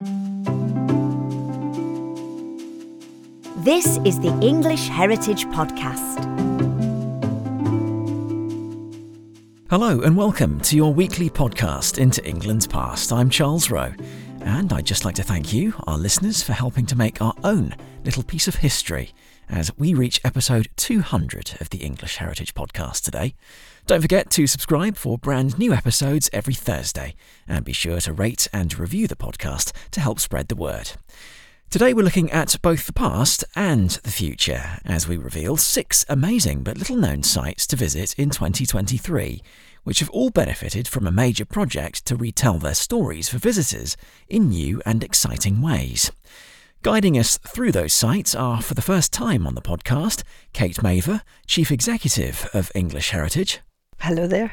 This is the English Heritage Podcast. Hello, and welcome to your weekly podcast into England's past. I'm Charles Rowe, and I'd just like to thank you, our listeners, for helping to make our own little piece of history as we reach episode 200 of the English Heritage Podcast today. Don't forget to subscribe for brand new episodes every Thursday, and be sure to rate and review the podcast to help spread the word. Today we're looking at both the past and the future as we reveal six amazing but little known sites to visit in 2023, which have all benefited from a major project to retell their stories for visitors in new and exciting ways. Guiding us through those sites are, for the first time on the podcast, Kate Mavor, Chief Executive of English Heritage. Hello there.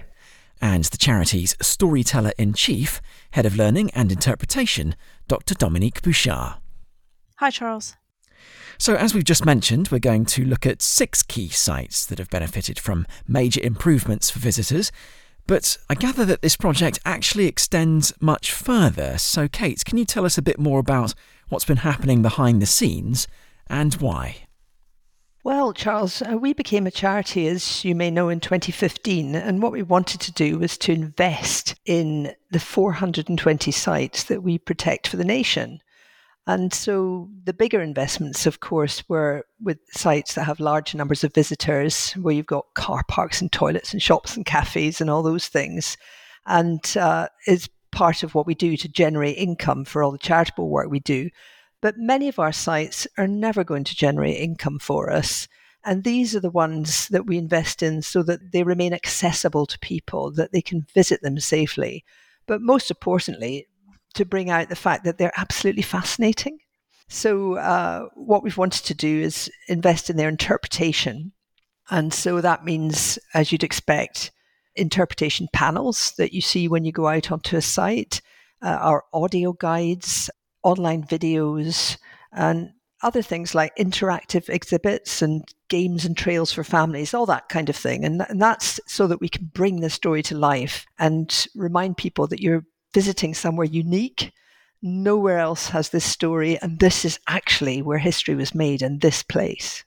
And the charity's Storyteller in Chief, Head of Learning and Interpretation, Dr. Dominique Bouchard. Hi, Charles. So, as we've just mentioned, we're going to look at six key sites that have benefited from major improvements for visitors. But I gather that this project actually extends much further. So, Kate, can you tell us a bit more about what's been happening behind the scenes and why? Well, Charles, uh, we became a charity, as you may know, in 2015. And what we wanted to do was to invest in the 420 sites that we protect for the nation. And so the bigger investments, of course, were with sites that have large numbers of visitors, where you've got car parks and toilets and shops and cafes and all those things. And uh, is part of what we do to generate income for all the charitable work we do. But many of our sites are never going to generate income for us. And these are the ones that we invest in so that they remain accessible to people, that they can visit them safely. But most importantly, to bring out the fact that they're absolutely fascinating. So, uh, what we've wanted to do is invest in their interpretation. And so that means, as you'd expect, interpretation panels that you see when you go out onto a site, uh, our audio guides, online videos, and other things like interactive exhibits and games and trails for families, all that kind of thing. And, and that's so that we can bring the story to life and remind people that you're visiting somewhere unique. Nowhere else has this story, and this is actually where history was made in this place.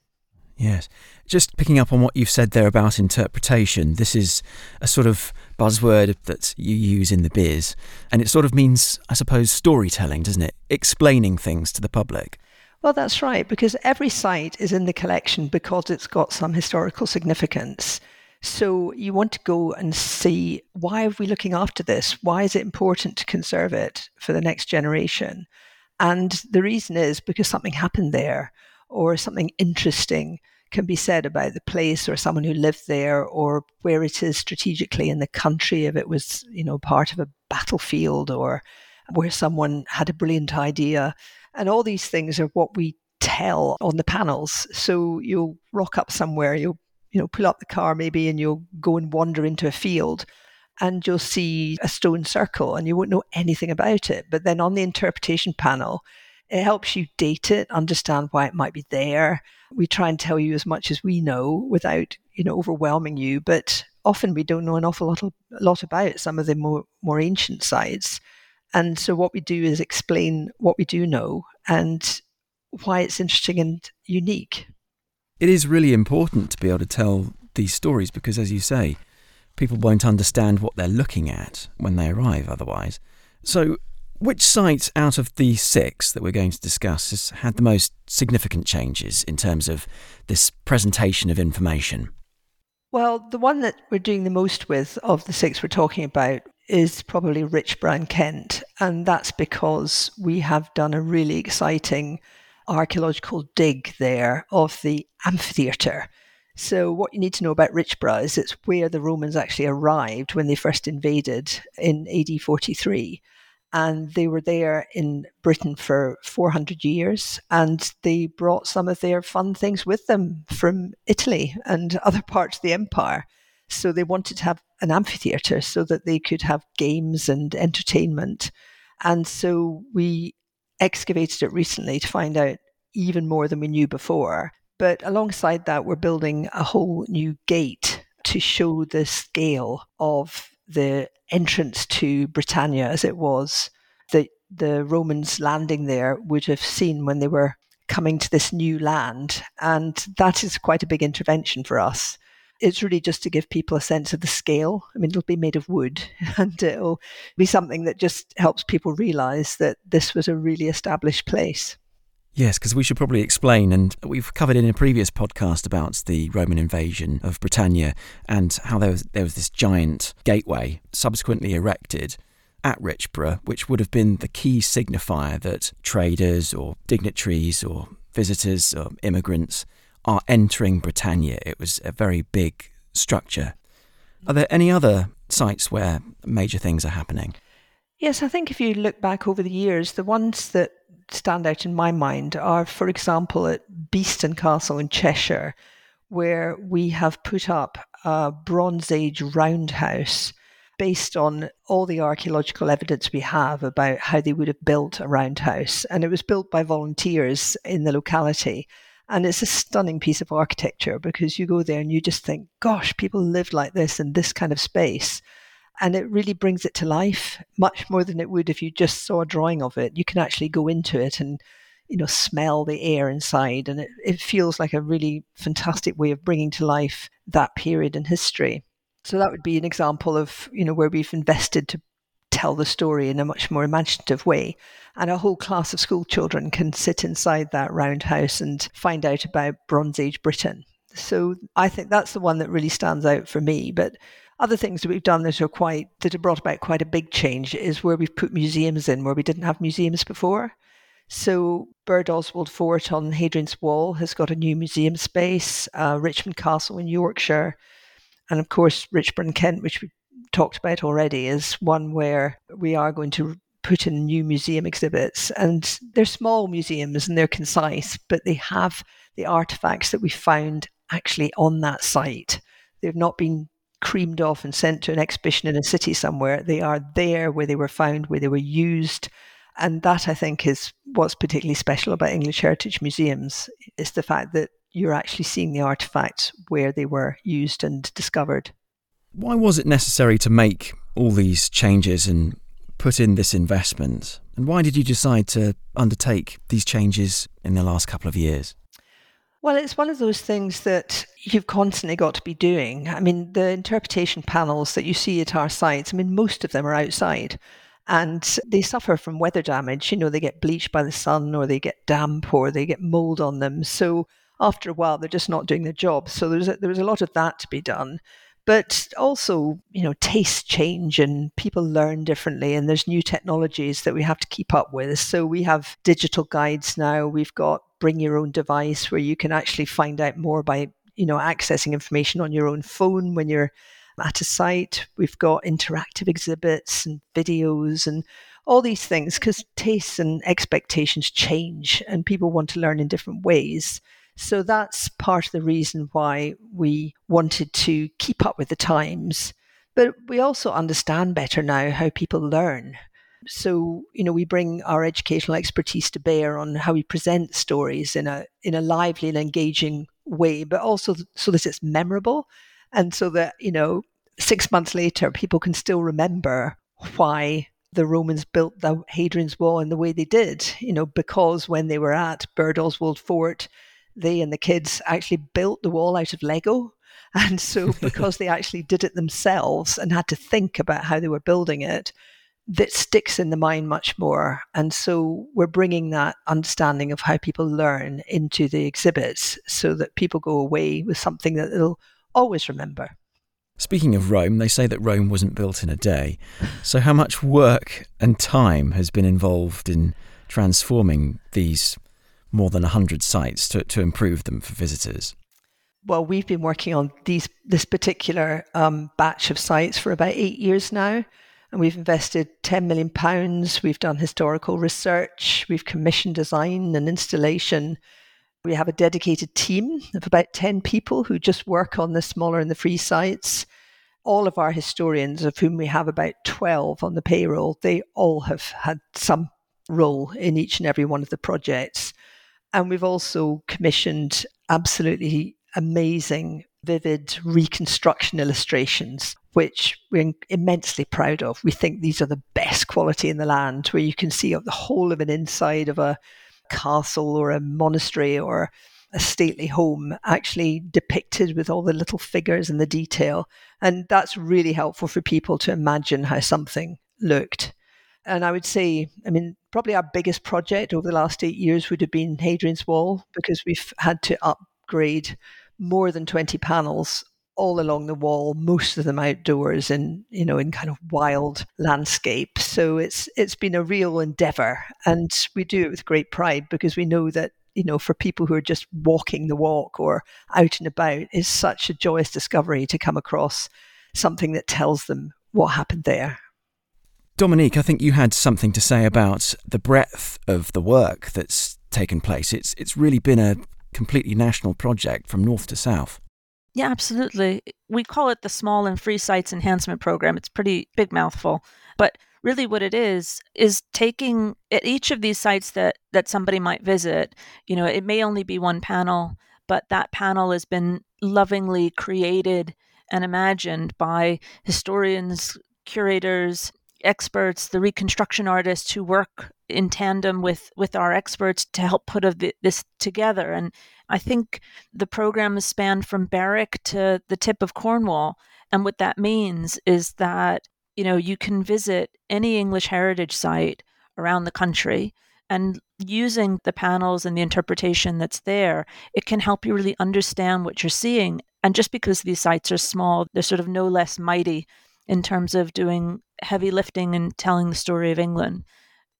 Yes. Just picking up on what you've said there about interpretation, this is a sort of buzzword that you use in the biz, and it sort of means, I suppose, storytelling, doesn't it? Explaining things to the public. Well, that's right, because every site is in the collection because it's got some historical significance. So you want to go and see why are we looking after this? Why is it important to conserve it for the next generation? And the reason is because something happened there or something interesting can be said about the place or someone who lived there or where it is strategically in the country if it was, you know, part of a battlefield or where someone had a brilliant idea. And all these things are what we tell on the panels. So you'll rock up somewhere, you'll you know, pull up the car maybe and you'll go and wander into a field and you'll see a stone circle and you won't know anything about it. But then on the interpretation panel, it helps you date it, understand why it might be there. We try and tell you as much as we know without, you know, overwhelming you. But often we don't know an awful lot, lot about some of the more, more ancient sites. And so what we do is explain what we do know and why it's interesting and unique it is really important to be able to tell these stories because, as you say, people won't understand what they're looking at when they arrive otherwise. So, which site out of the six that we're going to discuss has had the most significant changes in terms of this presentation of information? Well, the one that we're doing the most with of the six we're talking about is probably Richborough in Kent. And that's because we have done a really exciting archaeological dig there of the amphitheatre. So, what you need to know about Richborough is it's where the Romans actually arrived when they first invaded in AD 43. And they were there in Britain for 400 years, and they brought some of their fun things with them from Italy and other parts of the empire. So, they wanted to have an amphitheatre so that they could have games and entertainment. And so, we excavated it recently to find out even more than we knew before. But alongside that, we're building a whole new gate to show the scale of the entrance to Britannia as it was. The the Romans landing there would have seen when they were coming to this new land. And that is quite a big intervention for us. It's really just to give people a sense of the scale. I mean, it'll be made of wood and it'll be something that just helps people realize that this was a really established place. Yes, because we should probably explain, and we've covered in a previous podcast about the Roman invasion of Britannia and how there was, there was this giant gateway subsequently erected at Richborough, which would have been the key signifier that traders or dignitaries or visitors or immigrants are entering Britannia. It was a very big structure. Are there any other sites where major things are happening? Yes, I think if you look back over the years, the ones that stand out in my mind are, for example, at Beeston Castle in Cheshire, where we have put up a Bronze Age roundhouse based on all the archaeological evidence we have about how they would have built a roundhouse. And it was built by volunteers in the locality. And it's a stunning piece of architecture because you go there and you just think, gosh, people lived like this in this kind of space and it really brings it to life much more than it would if you just saw a drawing of it. You can actually go into it and you know smell the air inside, and it, it feels like a really fantastic way of bringing to life that period in history. So that would be an example of you know where we've invested to tell the story in a much more imaginative way. And a whole class of school children can sit inside that roundhouse and find out about Bronze Age Britain. So I think that's the one that really stands out for me. But other things that we've done that are quite that have brought about quite a big change is where we've put museums in where we didn't have museums before. So Birdoswald Fort on Hadrian's Wall has got a new museum space. Uh, Richmond Castle in Yorkshire, and of course Richborough Kent, which we talked about already, is one where we are going to put in new museum exhibits. And they're small museums and they're concise, but they have the artifacts that we found actually on that site. They've not been creamed off and sent to an exhibition in a city somewhere. They are there where they were found, where they were used. And that, I think, is what's particularly special about English heritage museums, is the fact that you're actually seeing the artifacts where they were used and discovered. Why was it necessary to make all these changes and put in this investment? And why did you decide to undertake these changes in the last couple of years? Well, it's one of those things that you've constantly got to be doing. I mean, the interpretation panels that you see at our sites, I mean, most of them are outside and they suffer from weather damage. You know, they get bleached by the sun or they get damp or they get mold on them. So after a while, they're just not doing their job. So there's a, there's a lot of that to be done. But also, you know, tastes change and people learn differently, and there's new technologies that we have to keep up with. So we have digital guides now. We've got bring your own device where you can actually find out more by you know accessing information on your own phone when you're at a site. We've got interactive exhibits and videos and all these things because tastes and expectations change and people want to learn in different ways. So that's part of the reason why we wanted to keep up with the times. But we also understand better now how people learn so, you know, we bring our educational expertise to bear on how we present stories in a in a lively and engaging way, but also so that it's memorable and so that, you know, six months later people can still remember why the Romans built the Hadrian's Wall in the way they did, you know, because when they were at Birdoswald Fort, they and the kids actually built the wall out of Lego. And so, because they actually did it themselves and had to think about how they were building it, that sticks in the mind much more. And so we're bringing that understanding of how people learn into the exhibits so that people go away with something that they'll always remember. Speaking of Rome, they say that Rome wasn't built in a day. So, how much work and time has been involved in transforming these more than 100 sites to, to improve them for visitors? Well, we've been working on these this particular um, batch of sites for about eight years now and we've invested 10 million pounds. We've done historical research. We've commissioned design and installation. We have a dedicated team of about 10 people who just work on the smaller and the free sites. All of our historians, of whom we have about 12 on the payroll, they all have had some role in each and every one of the projects. And we've also commissioned absolutely amazing vivid reconstruction illustrations, which we're immensely proud of. We think these are the best quality in the land, where you can see the whole of an inside of a castle or a monastery or a stately home actually depicted with all the little figures and the detail. And that's really helpful for people to imagine how something looked. And I would say, I mean, probably our biggest project over the last eight years would have been Hadrian's Wall because we've had to upgrade more than 20 panels all along the wall, most of them outdoors and you know in kind of wild landscape. So it's it's been a real endeavor and we do it with great pride because we know that you know for people who are just walking the walk or out and about is such a joyous discovery to come across something that tells them what happened there. Dominique, I think you had something to say about the breadth of the work that's taken place. It's it's really been a completely national project from north to south. Yeah, absolutely. We call it the Small and Free Sites Enhancement Program. It's pretty big mouthful, but really what it is is taking at each of these sites that that somebody might visit, you know, it may only be one panel, but that panel has been lovingly created and imagined by historians, curators, experts, the reconstruction artists who work in tandem with with our experts to help put a, this together. And I think the program has spanned from Berwick to the tip of Cornwall. And what that means is that you know you can visit any English heritage site around the country. And using the panels and the interpretation that's there, it can help you really understand what you're seeing. And just because these sites are small, they're sort of no less mighty in terms of doing heavy lifting and telling the story of England.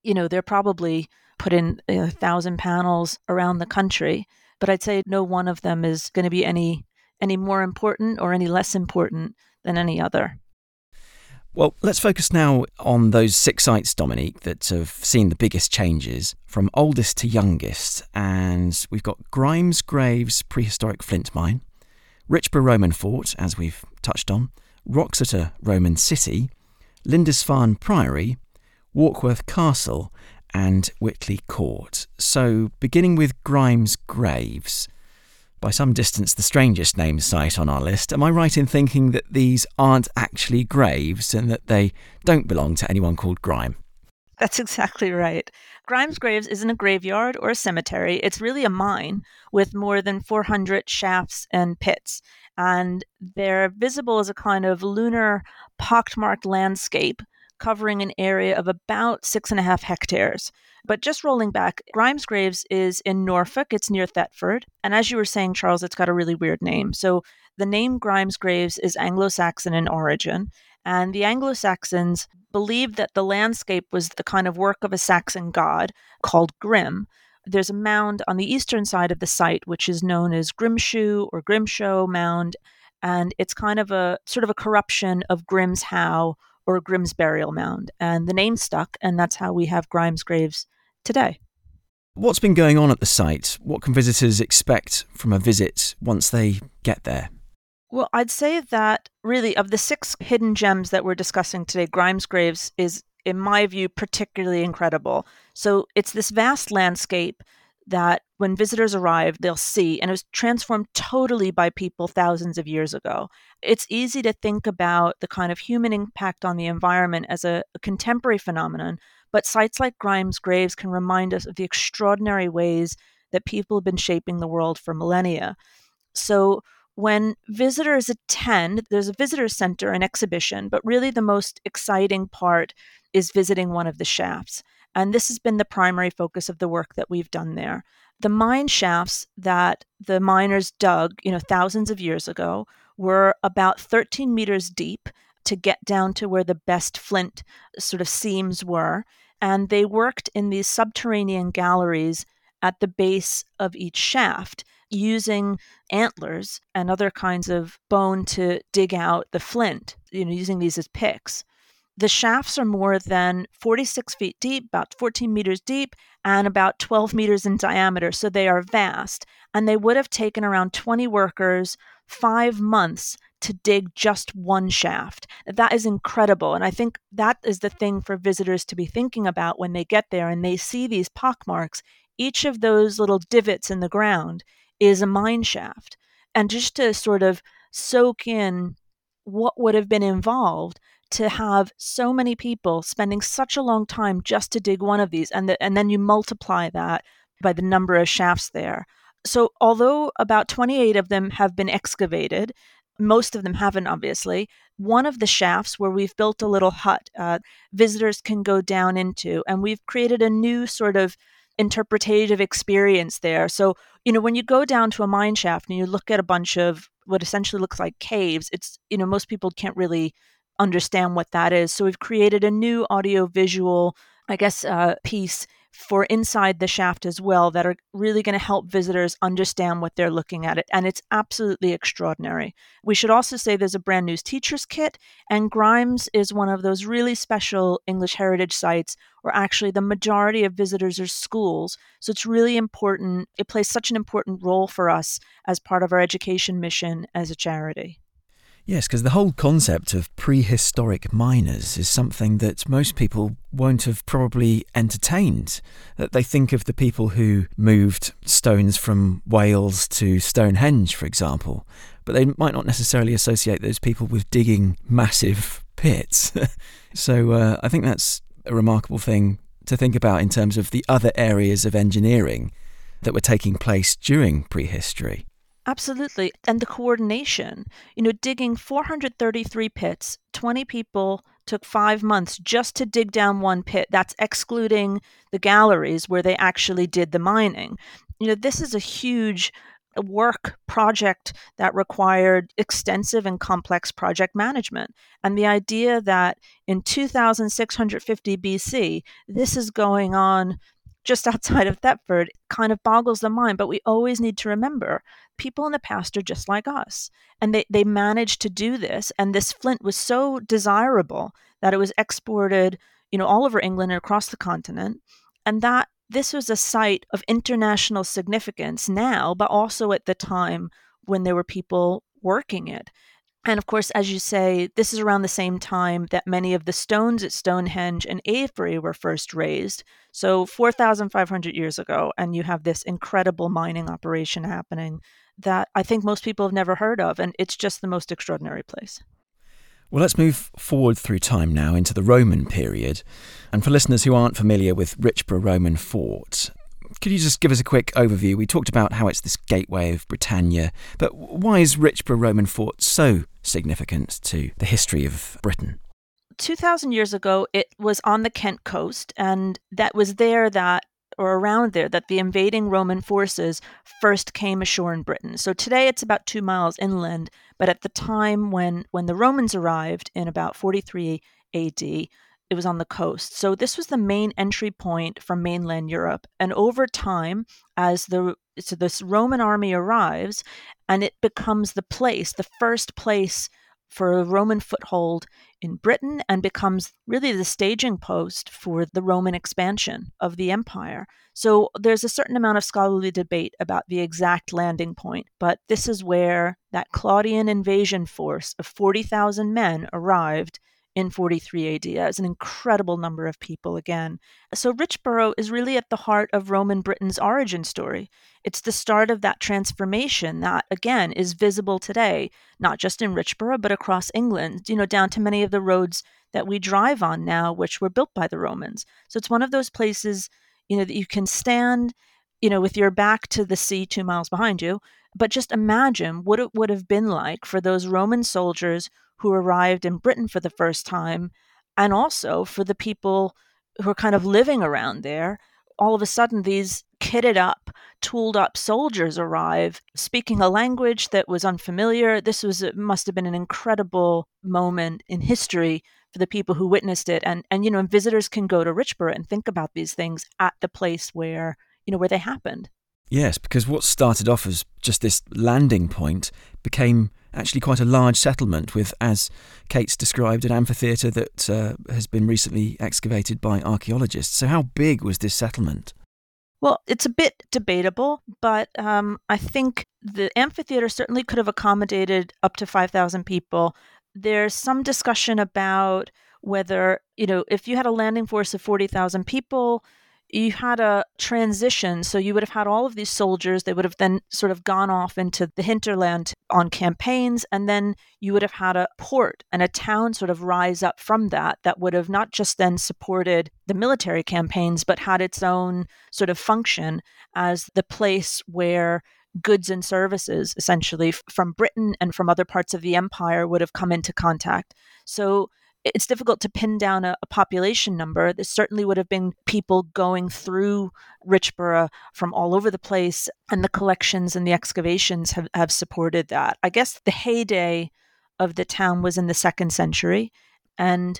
You know, they're probably put in a thousand panels around the country, but I'd say no one of them is going to be any any more important or any less important than any other. Well, let's focus now on those six sites, Dominique, that have seen the biggest changes from oldest to youngest. And we've got Grimes Graves Prehistoric Flint Mine, Richborough Roman Fort, as we've touched on, Wroxeter Roman City, Lindisfarne Priory, Warkworth Castle, and Witley Court. So, beginning with Grimes Graves, by some distance the strangest named site on our list, am I right in thinking that these aren't actually graves and that they don't belong to anyone called Grime? That's exactly right. Grimes Graves isn't a graveyard or a cemetery. It's really a mine with more than 400 shafts and pits and they're visible as a kind of lunar pockmarked landscape covering an area of about six and a half hectares. But just rolling back, Grimes Graves is in Norfolk. It's near Thetford. And as you were saying, Charles, it's got a really weird name. So the name Grimes Graves is Anglo Saxon in origin. And the Anglo Saxons believed that the landscape was the kind of work of a Saxon god called Grim, there's a mound on the eastern side of the site, which is known as Grimshoe or Grimshow Mound. And it's kind of a sort of a corruption of Grimm's How or Grimm's Burial Mound. And the name stuck, and that's how we have Grimes graves today. What's been going on at the site? What can visitors expect from a visit once they get there? Well, I'd say that really, of the six hidden gems that we're discussing today, Grimes Graves is in my view, particularly incredible. So it's this vast landscape that when visitors arrive, they'll see, and it was transformed totally by people thousands of years ago. It's easy to think about the kind of human impact on the environment as a, a contemporary phenomenon, but sites like Grimes Graves can remind us of the extraordinary ways that people have been shaping the world for millennia. So when visitors attend, there's a visitor center and exhibition, but really the most exciting part is visiting one of the shafts. And this has been the primary focus of the work that we've done there. The mine shafts that the miners dug, you know, thousands of years ago were about 13 meters deep to get down to where the best flint sort of seams were. And they worked in these subterranean galleries at the base of each shaft using antlers and other kinds of bone to dig out the flint, you know, using these as picks. The shafts are more than 46 feet deep, about 14 meters deep, and about 12 meters in diameter. So they are vast. And they would have taken around 20 workers five months to dig just one shaft. That is incredible. And I think that is the thing for visitors to be thinking about when they get there and they see these pockmarks. Each of those little divots in the ground is a mine shaft. and just to sort of soak in what would have been involved to have so many people spending such a long time just to dig one of these and the, and then you multiply that by the number of shafts there so although about 28 of them have been excavated most of them haven't obviously one of the shafts where we've built a little hut uh, visitors can go down into and we've created a new sort of interpretative experience there so you know when you go down to a mine shaft and you look at a bunch of what essentially looks like caves it's you know most people can't really understand what that is. So we've created a new audio visual, I guess, uh, piece for inside the shaft as well that are really going to help visitors understand what they're looking at it and it's absolutely extraordinary. We should also say there's a brand new teachers kit and grimes is one of those really special english heritage sites where actually the majority of visitors are schools so it's really important it plays such an important role for us as part of our education mission as a charity Yes, because the whole concept of prehistoric miners is something that most people won't have probably entertained. That they think of the people who moved stones from Wales to Stonehenge, for example, but they might not necessarily associate those people with digging massive pits. so uh, I think that's a remarkable thing to think about in terms of the other areas of engineering that were taking place during prehistory. Absolutely. And the coordination, you know, digging 433 pits, 20 people took five months just to dig down one pit. That's excluding the galleries where they actually did the mining. You know, this is a huge uh, work project that required extensive and complex project management. And the idea that in 2650 BC, this is going on just outside of Thetford kind of boggles the mind. But we always need to remember people in the past are just like us. And they, they managed to do this. And this flint was so desirable that it was exported, you know, all over England and across the continent. And that this was a site of international significance now, but also at the time when there were people working it. And of course, as you say, this is around the same time that many of the stones at Stonehenge and Avebury were first raised. So 4,500 years ago, and you have this incredible mining operation happening that I think most people have never heard of. And it's just the most extraordinary place. Well, let's move forward through time now into the Roman period. And for listeners who aren't familiar with Richborough Roman Fort, could you just give us a quick overview? We talked about how it's this gateway of Britannia, but why is Richborough Roman Fort so significant to the history of Britain? 2,000 years ago, it was on the Kent coast, and that was there that or around there that the invading Roman forces first came ashore in Britain. So today it's about two miles inland, but at the time when, when the Romans arrived in about 43 AD, it was on the coast. So this was the main entry point from mainland Europe. And over time, as the so this Roman army arrives, and it becomes the place, the first place for a Roman foothold in Britain and becomes really the staging post for the Roman expansion of the empire. So there's a certain amount of scholarly debate about the exact landing point, but this is where that Claudian invasion force of 40,000 men arrived in 43 AD. That's an incredible number of people again. So Richborough is really at the heart of Roman Britain's origin story. It's the start of that transformation that, again, is visible today, not just in Richborough, but across England, you know, down to many of the roads that we drive on now, which were built by the Romans. So it's one of those places, you know, that you can stand, you know, with your back to the sea two miles behind you, but just imagine what it would have been like for those Roman soldiers who arrived in Britain for the first time, and also for the people who are kind of living around there. All of a sudden, these kitted up, tooled up soldiers arrive, speaking a language that was unfamiliar. This was uh, must have been an incredible moment in history for the people who witnessed it. And and you know, and visitors can go to Richborough and think about these things at the place where you know where they happened. Yes, because what started off as just this landing point became actually quite a large settlement with, as Kate's described, an amphitheatre that uh, has been recently excavated by archaeologists. So, how big was this settlement? Well, it's a bit debatable, but um, I think the amphitheater certainly could have accommodated up to 5,000 people. There's some discussion about whether, you know, if you had a landing force of 40,000 people, you had a transition. So you would have had all of these soldiers. They would have then sort of gone off into the hinterland on campaigns. And then you would have had a port and a town sort of rise up from that, that would have not just then supported the military campaigns, but had its own sort of function as the place where goods and services, essentially from Britain and from other parts of the empire, would have come into contact. So it's difficult to pin down a, a, population number. There certainly would have been people going through Richborough from all over the place, and the collections and the excavations have, have supported that. I guess the heyday of the town was in the second century, and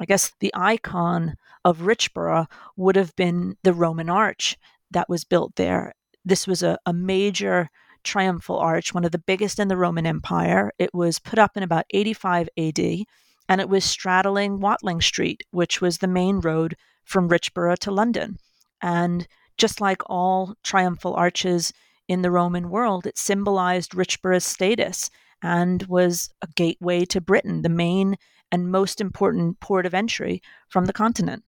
I guess the icon of Richborough would have been the Roman arch that was built there. This was a, a major triumphal arch, one of the biggest in the Roman Empire. It was put up in about 85 AD and it was straddling Watling Street, which was the main road from Richborough to London. And just like all triumphal arches in the Roman world, it symbolized Richborough's status and was a gateway to Britain, the main and most important port of entry from the continent.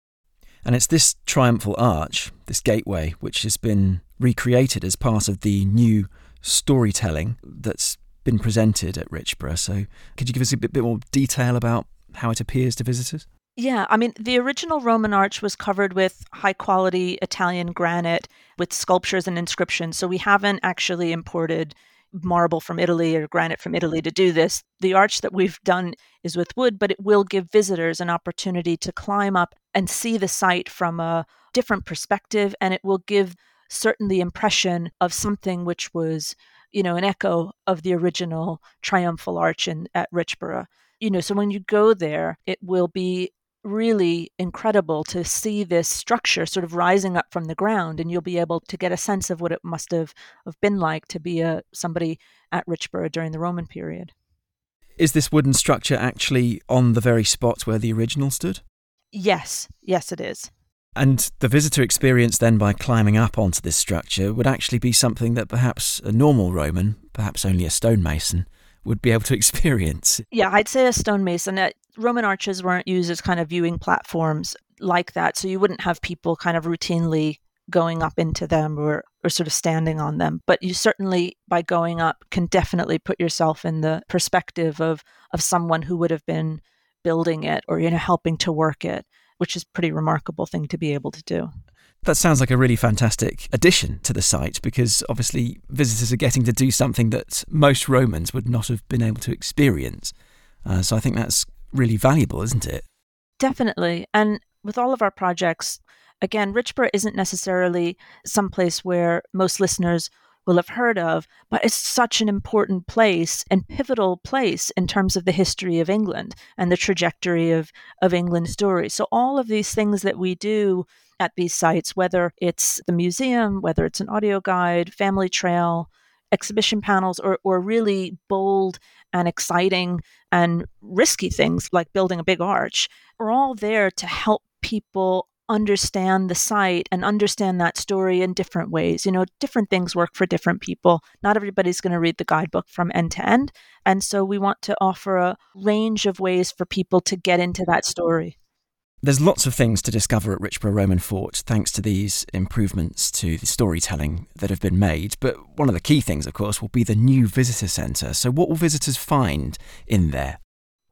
And it's this triumphal arch, this gateway, which has been recreated as part of the new storytelling that's been presented at Richborough. So, could you give us a bit, bit more detail about how it appears to visitors? Yeah, I mean, the original Roman arch was covered with high quality Italian granite with sculptures and inscriptions. So we haven't actually imported marble from Italy or granite from Italy to do this. The arch that we've done is with wood, but it will give visitors an opportunity to climb up and see the site from a different perspective. And it will give certain the impression of something which was you know, an echo of the original triumphal arch in, at Richborough. You know, so when you go there, it will be really incredible to see this structure sort of rising up from the ground and you'll be able to get a sense of what it must have, have been like to be a somebody at Richborough during the Roman period. Is this wooden structure actually on the very spot where the original stood? Yes, yes it is. And the visitor experience then by climbing up onto this structure would actually be something that perhaps a normal Roman, perhaps only a stonemason, would be able to experience. Yeah, I'd say a stonemason. Uh, Roman arches weren't used as kind of viewing platforms like that, so you wouldn't have people kind of routinely going up into them or, or sort of standing on them. But you certainly, by going up, can definitely put yourself in the perspective of of someone who would have been building it or you know helping to work it which is a pretty remarkable thing to be able to do. That sounds like a really fantastic addition to the site because obviously visitors are getting to do something that most Romans would not have been able to experience. Uh, so I think that's really valuable, isn't it? Definitely. And with all of our projects, again, Richborough isn't necessarily someplace where most listeners will have heard of, but it's such an important place and pivotal place in terms of the history of England and the trajectory of, of England's story. So, all of these things that we do at these sites, whether it's the museum, whether it's an audio guide, family trail, exhibition panels, or, or really bold and exciting and risky things like building a big arch, are all there to help people understand the site and understand that story in different ways. You know, different things work for different people. Not everybody's going to read the guidebook from end to end. And so we want to offer a range of ways for people to get into that story. There's lots of things to discover at Richborough Roman Fort thanks to these improvements to the storytelling that have been made. But one of the key things, of course, will be the new visitor centre. So, what will visitors find in there?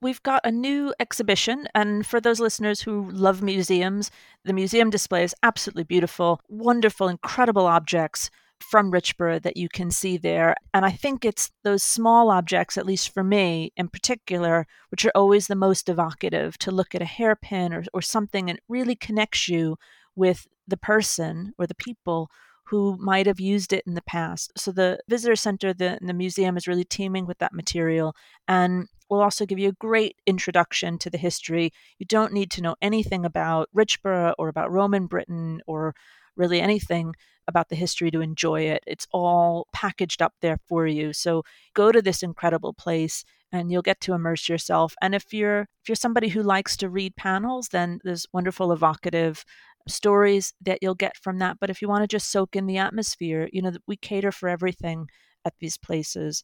We've got a new exhibition. And for those listeners who love museums, the museum display is absolutely beautiful, wonderful, incredible objects from Richborough that you can see there. And I think it's those small objects, at least for me in particular, which are always the most evocative to look at a hairpin or, or something and really connects you with the person or the people who might have used it in the past. So the visitor center, the, the museum is really teeming with that material and will also give you a great introduction to the history. You don't need to know anything about Richborough or about Roman Britain or really anything about the history to enjoy it. It's all packaged up there for you. So go to this incredible place and you'll get to immerse yourself. And if you're if you're somebody who likes to read panels, then there's wonderful evocative stories that you'll get from that. But if you want to just soak in the atmosphere, you know, we cater for everything at these places.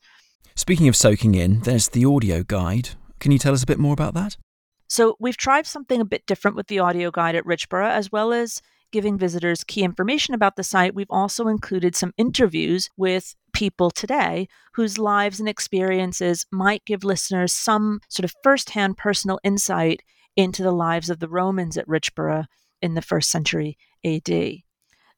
Speaking of soaking in, there's the audio guide. Can you tell us a bit more about that? So, we've tried something a bit different with the audio guide at Richborough, as well as giving visitors key information about the site, we've also included some interviews with people today whose lives and experiences might give listeners some sort of firsthand personal insight into the lives of the Romans at Richborough in the first century AD.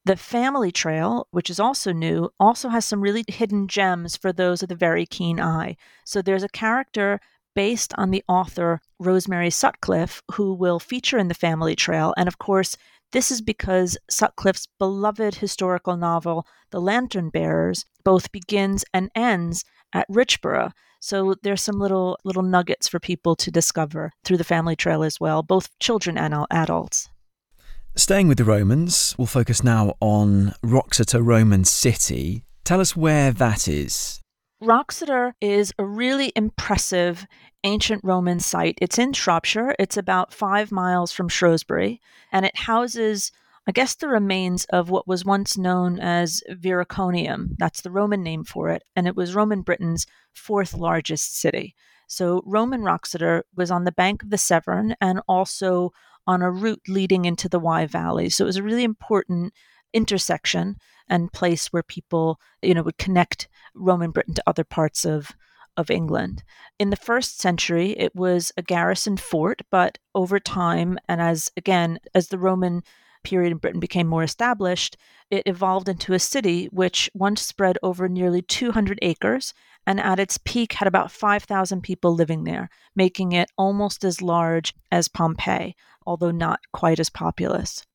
The family trail, which is also new, also has some really hidden gems for those with a very keen eye. So there's a character based on the author Rosemary Sutcliff, who will feature in the family trail. And of course, this is because Sutcliff's beloved historical novel, The Lantern Bearers, both begins and ends at Richborough. So there's some little little nuggets for people to discover through the family trail as well, both children and adults. Staying with the Romans, we'll focus now on Wroxeter Roman City. Tell us where that is. Wroxeter is a really impressive ancient Roman site. It's in Shropshire. It's about five miles from Shrewsbury, and it houses, I guess, the remains of what was once known as Viriconium. That's the Roman name for it, and it was Roman Britain's fourth largest city. So Roman Wroxeter was on the bank of the Severn and also on a route leading into the Wye Valley. So it was a really important intersection and place where people, you know, would connect Roman Britain to other parts of of England. In the first century, it was a garrison fort, but over time, and as again, as the Roman period in Britain became more established, it evolved into a city which once spread over nearly 200 acres and at its peak had about 5,000 people living there, making it almost as large as Pompeii, although not quite as populous.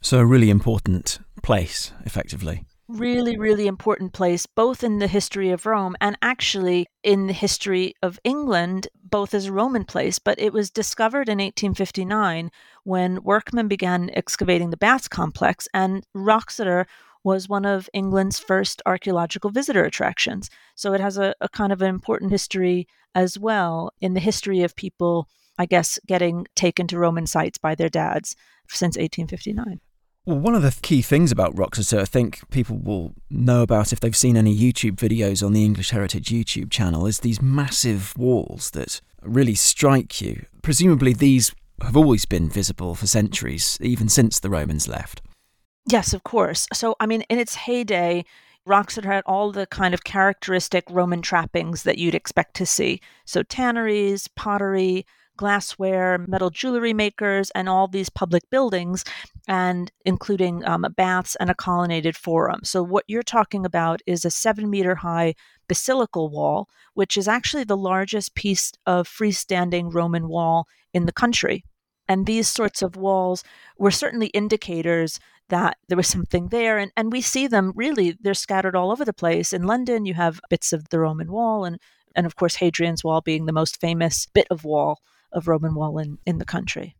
So, a really important place, effectively. Really, really important place, both in the history of Rome and actually in the history of England, both as a Roman place. But it was discovered in 1859 when workmen began excavating the baths complex, and Wroxeter was one of England's first archaeological visitor attractions. So it has a, a kind of an important history as well in the history of people, I guess, getting taken to Roman sites by their dads since 1859. Well, one of the key things about Wroxeter, I think people will know about if they've seen any YouTube videos on the English Heritage YouTube channel, is these massive walls that really strike you. Presumably, these have always been visible for centuries, even since the Romans left. Yes, of course. So, I mean, in its heyday, Wroxeter had all the kind of characteristic Roman trappings that you'd expect to see. So, tanneries, pottery, glassware, metal jewelry makers, and all these public buildings, and including um, baths and a colonnaded forum. So, what you're talking about is a seven meter high basilical wall, which is actually the largest piece of freestanding Roman wall in the country. And these sorts of walls were certainly indicators that there was something there. And, and we see them really, they're scattered all over the place. In London, you have bits of the Roman wall, and, and of course, Hadrian's Wall being the most famous bit of wall, of Roman wall in, in the country.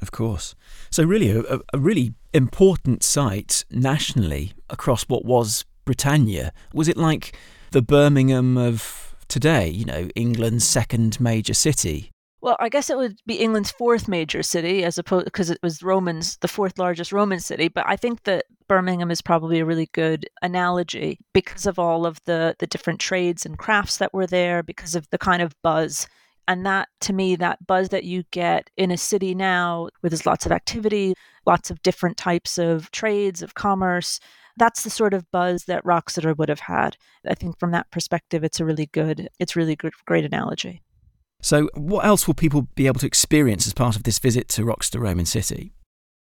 Of course. So, really, a, a really important site nationally across what was Britannia. Was it like the Birmingham of today, you know, England's second major city? Well, I guess it would be England's fourth major city, as opposed because it was Romans, the fourth largest Roman city. But I think that Birmingham is probably a really good analogy because of all of the the different trades and crafts that were there, because of the kind of buzz. And that, to me, that buzz that you get in a city now, where there's lots of activity, lots of different types of trades, of commerce, that's the sort of buzz that Wroxeter would have had. I think from that perspective, it's a really good, it's really good, great analogy. So, what else will people be able to experience as part of this visit to Wroxeter Roman City?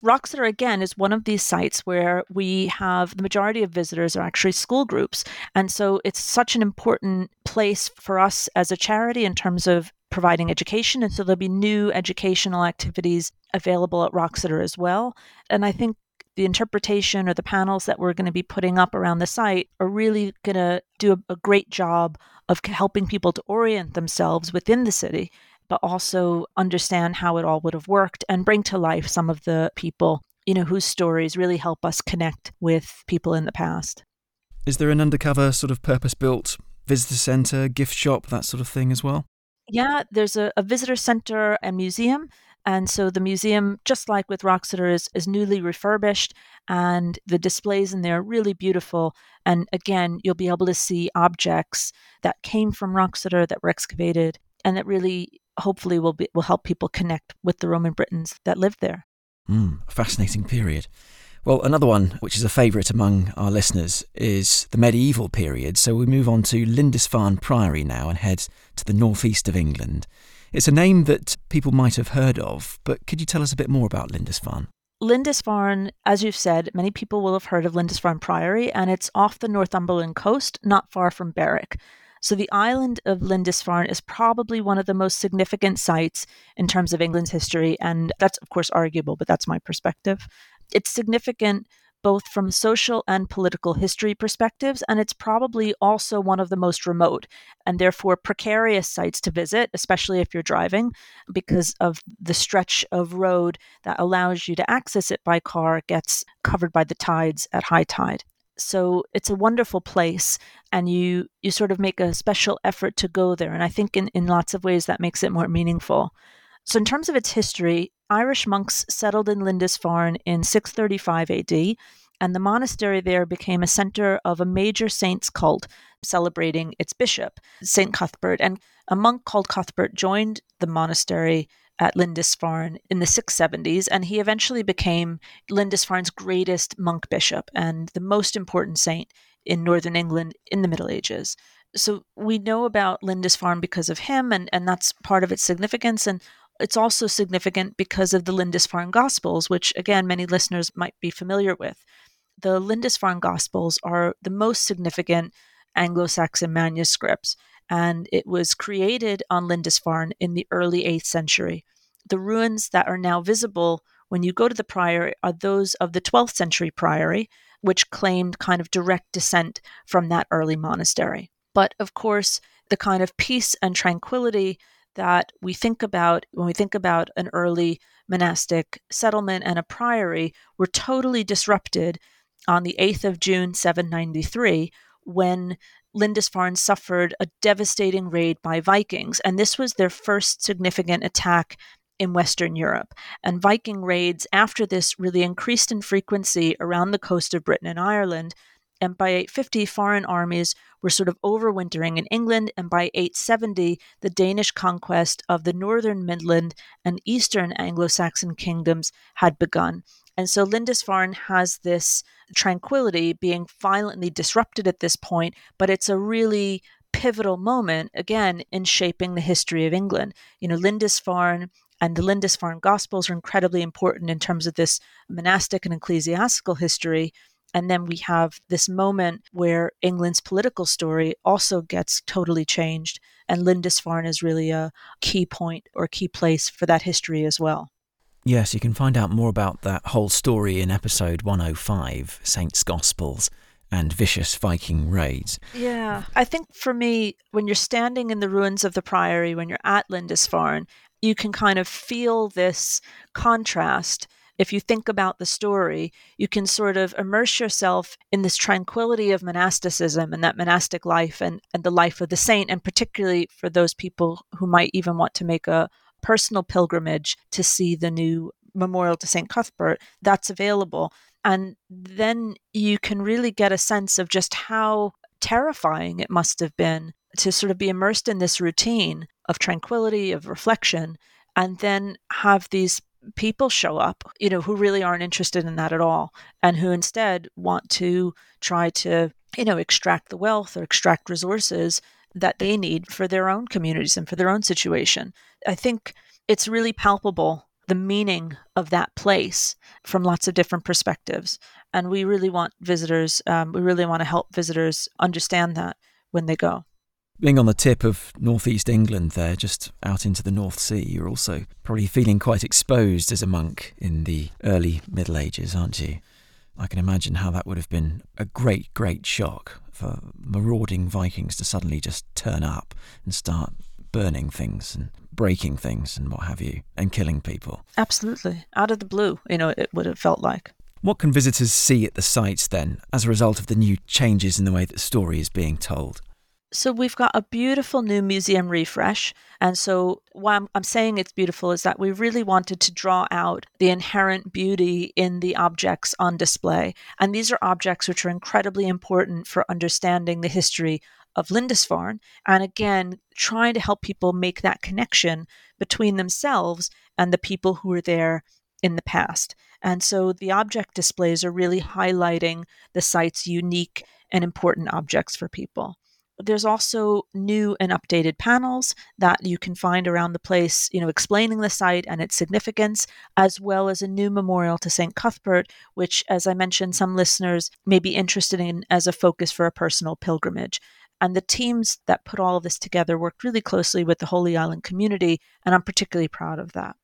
Wroxeter, again, is one of these sites where we have the majority of visitors are actually school groups. And so it's such an important place for us as a charity in terms of providing education. And so there'll be new educational activities available at Wroxeter as well. And I think the interpretation or the panels that we're going to be putting up around the site are really going to do a, a great job of helping people to orient themselves within the city, but also understand how it all would have worked and bring to life some of the people, you know, whose stories really help us connect with people in the past. Is there an undercover sort of purpose built visitor center, gift shop, that sort of thing as well? Yeah, there's a, a visitor center and museum and so the museum, just like with Wroxeter, is, is newly refurbished, and the displays in there are really beautiful. And again, you'll be able to see objects that came from Wroxeter that were excavated, and that really, hopefully, will be will help people connect with the Roman Britons that lived there. Mm, fascinating period. Well, another one, which is a favourite among our listeners, is the medieval period. So we move on to Lindisfarne Priory now and head to the northeast of England. It's a name that people might have heard of, but could you tell us a bit more about Lindisfarne? Lindisfarne, as you've said, many people will have heard of Lindisfarne Priory, and it's off the Northumberland coast, not far from Berwick. So the island of Lindisfarne is probably one of the most significant sites in terms of England's history, and that's of course arguable, but that's my perspective. It's significant both from social and political history perspectives, and it's probably also one of the most remote and therefore precarious sites to visit, especially if you're driving, because of the stretch of road that allows you to access it by car gets covered by the tides at high tide. So it's a wonderful place, and you you sort of make a special effort to go there, and I think in, in lots of ways that makes it more meaningful. So, in terms of its history, Irish monks settled in Lindisfarne in 635 AD, and the monastery there became a center of a major saint's cult celebrating its bishop, St. Cuthbert. And a monk called Cuthbert joined the monastery at Lindisfarne in the 670s, and he eventually became Lindisfarne's greatest monk bishop and the most important saint in northern England in the Middle Ages. So we know about Lindisfarne because of him, and, and that's part of its significance. And it's also significant because of the Lindisfarne Gospels, which, again, many listeners might be familiar with. The Lindisfarne Gospels are the most significant Anglo Saxon manuscripts, and it was created on Lindisfarne in the early 8th century. The ruins that are now visible when you go to the priory are those of the 12th century priory, which claimed kind of direct descent from that early monastery. But of course, the kind of peace and tranquility that we think about when we think about an early monastic settlement and a priory were totally disrupted on the 8th of June 793 when Lindisfarne suffered a devastating raid by Vikings and this was their first significant attack in Western Europe. And Viking raids after this really increased in frequency around the coast of Britain and Ireland and by 850, foreign armies were sort of overwintering in England, and by 870, the Danish conquest of the northern Midland and eastern Anglo Saxon kingdoms had begun. And so Lindisfarne has this tranquility being violently disrupted at this point, but it's a really pivotal moment, again, in shaping the history of England. You know, Lindisfarne and the Lindisfarne Gospels are incredibly important in terms of this monastic and ecclesiastical history. And then we have this moment where England's political story also gets totally changed. And Lindisfarne is really a key point or key place for that history as well. Yes, you can find out more about that whole story in episode 105, Saints' Gospels and vicious Viking raids. Yeah. I think for me, when you're standing in the ruins of the priory, when you're at Lindisfarne, you can kind of feel this contrast if you think about the story, you can sort of immerse yourself in this tranquility of monasticism and that monastic life and, and the life of the saint, and particularly for those people who might even want to make a personal pilgrimage to see the new memorial to St. Cuthbert, that's available. And then you can really get a sense of just how terrifying it must have been to sort of be immersed in this routine of tranquility, of reflection, and then have these people show up, you know, who really aren't interested in that at all and who instead want to try to, you know, extract the wealth or extract resources that they need for their own communities and for their own situation. I think it's really palpable the meaning of that place from lots of different perspectives. And we really want visitors, um, we really want to help visitors understand that when they go. Being on the tip of northeast England, there, just out into the North Sea, you're also probably feeling quite exposed as a monk in the early Middle Ages, aren't you? I can imagine how that would have been a great, great shock for marauding Vikings to suddenly just turn up and start burning things and breaking things and what have you, and killing people. Absolutely. Out of the blue, you know, it would have felt like. What can visitors see at the sites then as a result of the new changes in the way that the story is being told? So we've got a beautiful new museum refresh. And so why I'm, I'm, saying it's beautiful is that we really wanted to draw out the inherent beauty in the objects on display. And these are objects which are incredibly important for understanding the history of Lindisfarne. And again, trying to help people make that connection between themselves and the people who were there in the past. And so the object displays are really highlighting the site's unique and important objects for people. There's also new and updated panels that you can find around the place, you know, explaining the site and its significance, as well as a new memorial to St. Cuthbert, which, as I mentioned, some listeners may be interested in as a focus for a personal pilgrimage. And the teams that put all of this together worked really closely with the Holy Island community, and I'm particularly proud of that.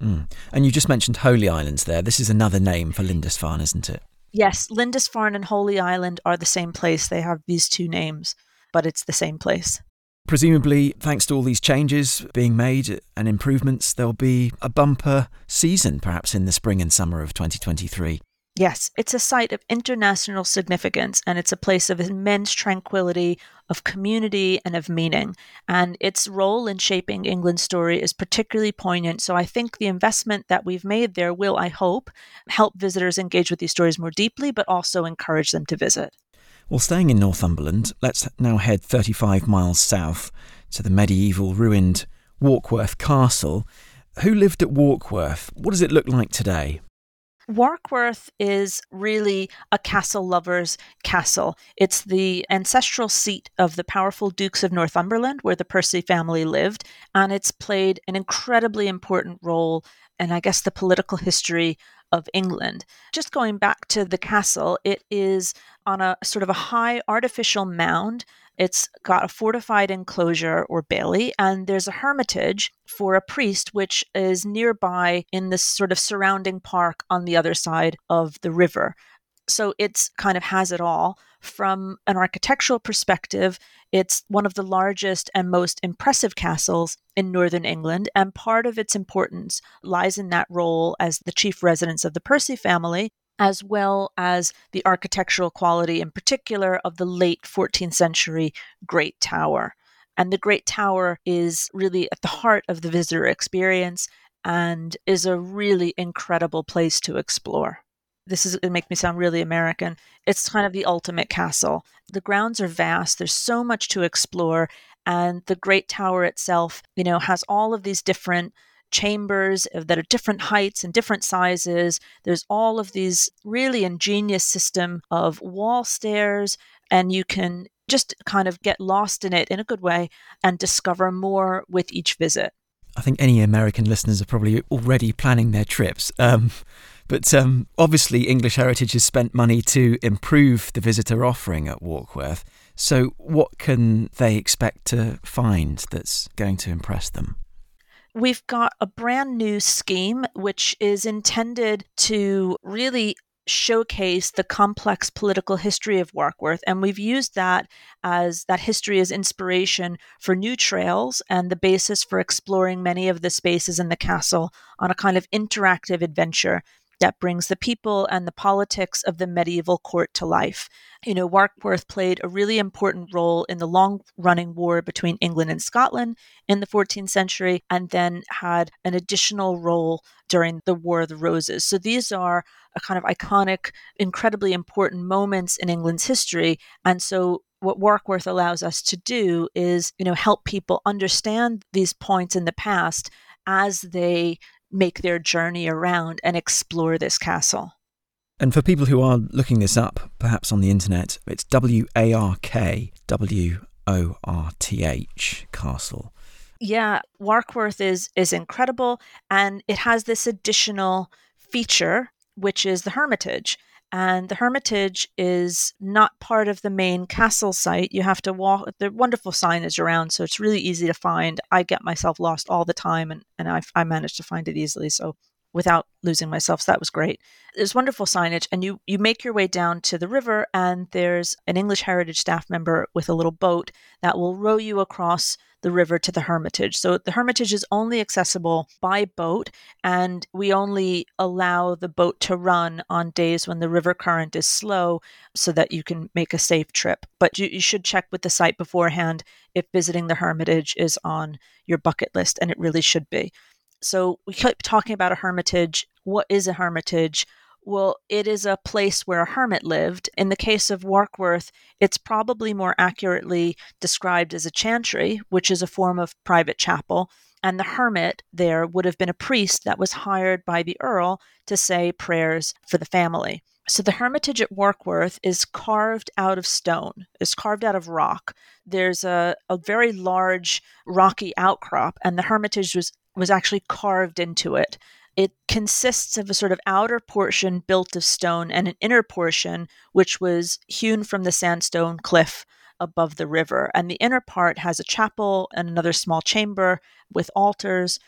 Mm. And you just mentioned Holy Islands there. This is another name for Lindisfarne, isn't it? Yes, Lindisfarne and Holy Island are the same place. They have these two names but it's the same place. Presumably, thanks to all these changes being made and improvements, there'll be a bumper season perhaps in the spring and summer of 2023. Yes, it's a site of international significance and it's a place of immense tranquility, of community, and of meaning. And its role in shaping England's story is particularly poignant. So I think the investment that we've made there will, I hope, help visitors engage with these stories more deeply, but also encourage them to visit. Well, staying in Northumberland, let's now head 35 miles south to the medieval ruined Warkworth Castle. Who lived at Warkworth? What does it look like today? Warkworth is really a castle lover's castle. It's the ancestral seat of the powerful Dukes of Northumberland, where the Percy family lived, and it's played an incredibly important role in, I guess, the political history of England. Just going back to the castle, it is on a sort of a high artificial mound. It's got a fortified enclosure or bailey, and there's a hermitage for a priest, which is nearby in this sort of surrounding park on the other side of the river. So it's kind of has it all. From an architectural perspective, it's one of the largest and most impressive castles in northern England, and part of its importance lies in that role as the chief residence of the Percy family, as well as the architectural quality, in particular, of the late 14th century Great Tower. And the Great Tower is really at the heart of the visitor experience and is a really incredible place to explore this is it makes me sound really American. It's kind of the ultimate castle. The grounds are vast. There's so much to explore, and the Great Tower itself, you know, has all of these different chambers that are different heights and different sizes. There's all of these really ingenious system of wall stairs, and you can just kind of get lost in it in a good way and discover more with each visit. I think any American listeners are probably already planning their trips. Um, but um, obviously, English Heritage has spent money to improve the visitor offering at Warkworth. So, what can they expect to find that's going to impress them? We've got a brand new scheme which is intended to really showcase the complex political history of Warkworth. And we've used that as that history as inspiration for new trails and the basis for exploring many of the spaces in the castle on a kind of interactive adventure that brings the people and the politics of the medieval court to life. You know, Warkworth played a really important role in the long running war between England and Scotland in the 14th century, and then had an additional role during the War of the Roses. So these are a kind of iconic, incredibly important moments in England's history. And so what Warkworth allows us to do is, you know, help people understand these points in the past as they make their journey around and explore this castle. And for people who are looking this up, perhaps on the internet, it's W A R K W O R T H Castle. Yeah, Warkworth is is incredible and it has this additional feature which is the hermitage. And the Hermitage is not part of the main castle site. You have to walk, the wonderful signage around, so it's really easy to find. I get myself lost all the time, and, and I, I managed to find it easily. So without losing myself. So that was great. There's wonderful signage, and you you make your way down to the river, and there's an English Heritage staff member with a little boat that will row you across the river to the Hermitage. So the Hermitage is only accessible by boat, and we only allow the boat to run on days when the river current is slow so that you can make a safe trip. But you, you should check with the site beforehand if visiting the Hermitage is on your bucket list, and it really should be. So we keep talking about a hermitage. What is a hermitage? Well, it is a place where a hermit lived. In the case of Warkworth, it's probably more accurately described as a chantry, which is a form of private chapel. And the hermit there would have been a priest that was hired by the earl to say prayers for the family. So the hermitage at Warkworth is carved out of stone, is carved out of rock. There's a, a very large rocky outcrop, and the hermitage was, was actually carved into it. It consists of a sort of outer portion built of stone and an inner portion which was hewn from the sandstone cliff above the river. And the inner part has a chapel and another small chamber with altars.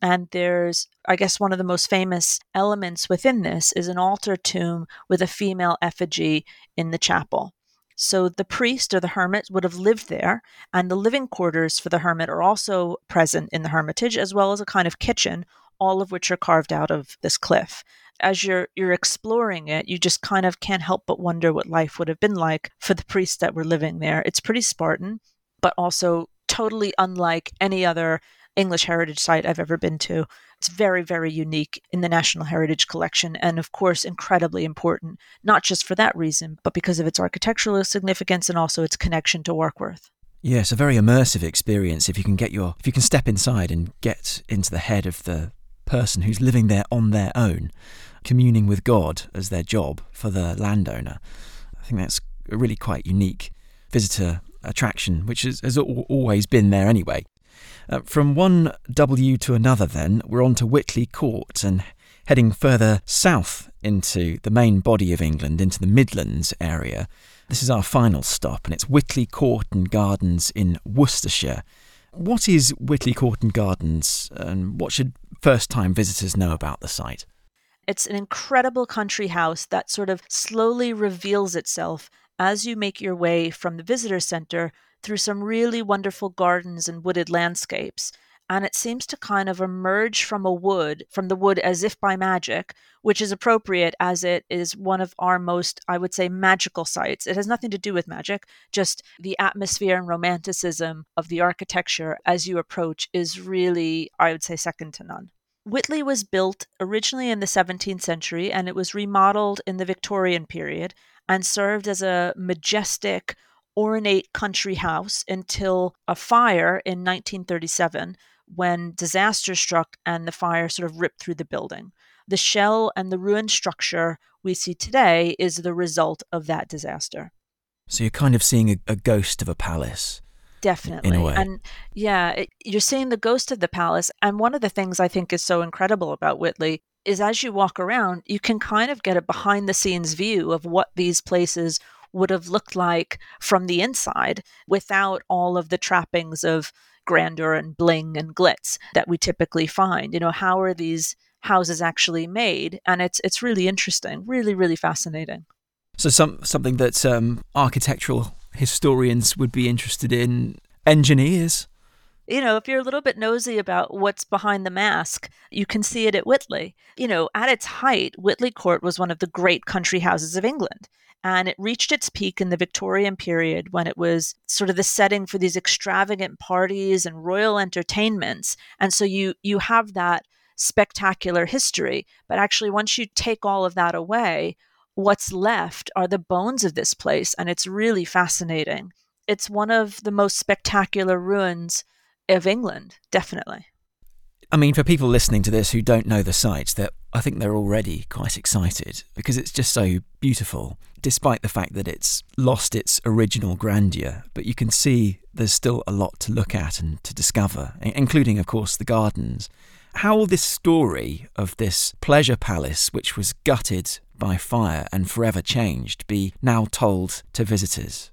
And there's, I guess, one of the most famous elements within this is an altar tomb with a female effigy in the chapel. So the priest or the hermit would have lived there, and the living quarters for the hermit are also present in the hermitage, as well as a kind of kitchen, all of which are carved out of this cliff. As you're you're exploring it, you just kind of can't help but wonder what life would have been like for the priests that were living there. It's pretty Spartan, but also totally unlike any other English heritage site I've ever been to. It's very, very unique in the National Heritage Collection, and of course, incredibly important, not just for that reason, but because of its architectural significance and also its connection to Warkworth. Yeah, it's a very immersive experience if you can get your if you can step inside and get into the head of the person who's living there on their own, communing with God as their job for the landowner. I think that's a really quite unique visitor attraction, which has, has always been there anyway. Uh, from one W to another, then, we're on to Witley Court and heading further south into the main body of England, into the Midlands area. This is our final stop, and it's Witley Court and Gardens in Worcestershire. What is Witley Court and Gardens, and what should first time visitors know about the site? It's an incredible country house that sort of slowly reveals itself as you make your way from the visitor centre through some really wonderful gardens and wooded landscapes. And it seems to kind of emerge from a wood, from the wood as if by magic, which is appropriate as it is one of our most, I would say, magical sites. It has nothing to do with magic, just the atmosphere and romanticism of the architecture as you approach is really, I would say, second to none. Witley was built originally in the 17th century and it was remodeled in the Victorian period and served as a majestic, ornate country house until a fire in 1937 when disaster struck and the fire sort of ripped through the building. The shell and the ruined structure we see today is the result of that disaster. So you're kind of seeing a, a ghost of a palace. Definitely. In a way. And yeah, it, you're seeing the ghost of the palace. And one of the things I think is so incredible about Witley is as you walk around, you can kind of get a behind the scenes view of what these places would have looked like from the inside without all of the trappings of grandeur and bling and glitz that we typically find. You know, how are these houses actually made? And it's it's really interesting, really really fascinating. So some something that um, architectural historians would be interested in. Engineers. You know, if you're a little bit nosy about what's behind the mask, you can see it at Witley. You know, at its height, Witley Court was one of the great country houses of England. And it reached its peak in the Victorian period when it was sort of the setting for these extravagant parties and royal entertainments. And so you you have that spectacular history. But actually, once you take all of that away, what's left are the bones of this place. And it's really fascinating. It's one of the most spectacular ruins of England, definitely. I mean, for people listening to this who don't know the site, that I think they're already quite excited because it's just so beautiful, despite the fact that it's lost its original grandeur. But you can see there's still a lot to look at and to discover, including, of course, the gardens. How will this story of this pleasure palace, which was gutted by fire and forever changed, be now told to visitors?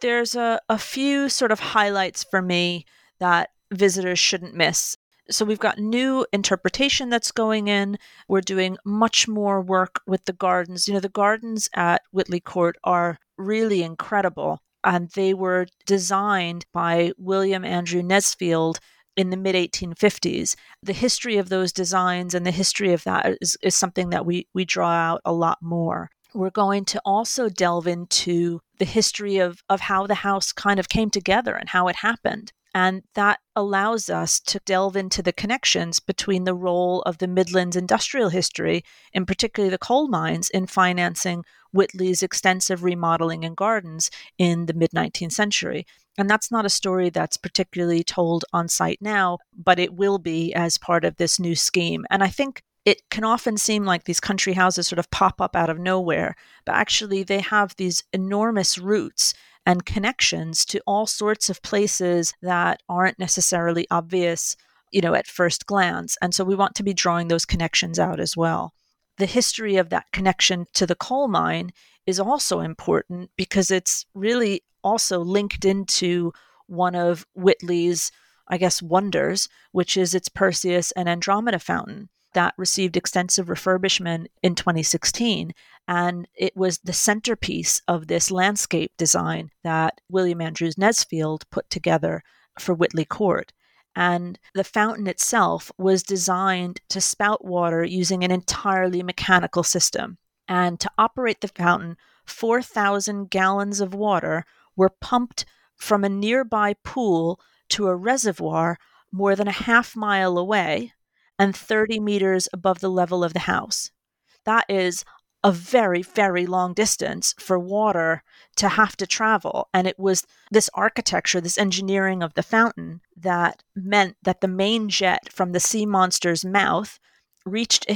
There's a, a few sort of highlights for me that visitors shouldn't miss. So we've got new interpretation that's going in. We're doing much more work with the gardens. You know, the gardens at Witley Court are really incredible. And they were designed by William Andrew Nesfield in the mid 1850s. The history of those designs and the history of that is, is something that we, we draw out a lot more. we're going to also delve into the history of, of how the house kind of came together and how it happened. And that allows us to delve into the connections between the role of the Midlands industrial history, and particularly the coal mines, in financing Witley's extensive remodeling and gardens in the mid 19th century. And that's not a story that's particularly told on site now, but it will be as part of this new scheme. And I think it can often seem like these country houses sort of pop up out of nowhere, but actually they have these enormous roots and connections to all sorts of places that aren't necessarily obvious, you know, at first glance. And so we want to be drawing those connections out as well. The history of that connection to the coal mine is also important because it's really also linked into one of Witley's, I guess, wonders, which is its Perseus and Andromeda fountain that received extensive refurbishment in 2016. And it was the centerpiece of this landscape design that William Andrews Nesfield put together for Witley Court. And the fountain itself was designed to spout water using an entirely mechanical system. And to operate the fountain, 4,000 gallons of water were pumped from a nearby pool to a reservoir more than a half mile away and 30 meters above the level of the house. That is a very, very long distance for water to have to travel. And it was this architecture, this engineering of the fountain that meant that the main jet from the sea monster's mouth reached a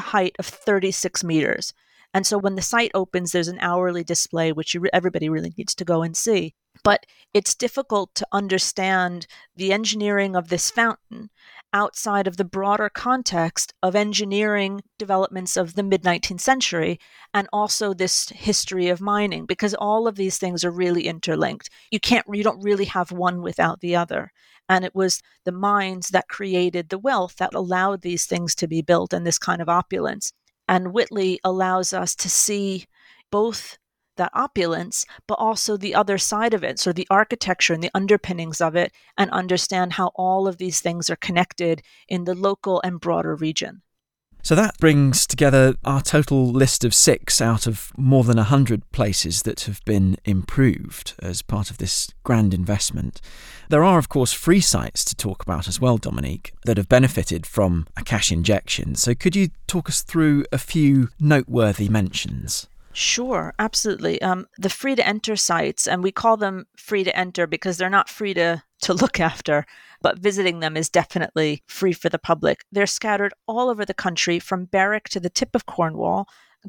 height of 36 meters. And so when the site opens, there's an hourly display, which you, everybody really needs to go and see. But it's difficult to understand the engineering of this fountain outside of the broader context of engineering developments of the mid 19th century and also this history of mining because all of these things are really interlinked. You can't you don't really have one without the other. And it was the mines that created the wealth that allowed these things to be built and this kind of opulence. And Witley allows us to see both that opulence, but also the other side of it, so the architecture and the underpinnings of it, and understand how all of these things are connected in the local and broader region. So that brings together our total list of six out of more than 100 places that have been improved as part of this grand investment. There are, of course, free sites to talk about as well, Dominique, that have benefited from a cash injection. So could you talk us through a few noteworthy mentions? Sure, absolutely. Um, the free to enter sites, and we call them free to enter because they're not free to, to look after, but visiting them is definitely free for the public. They're scattered all over the country from Berwick to the tip of Cornwall.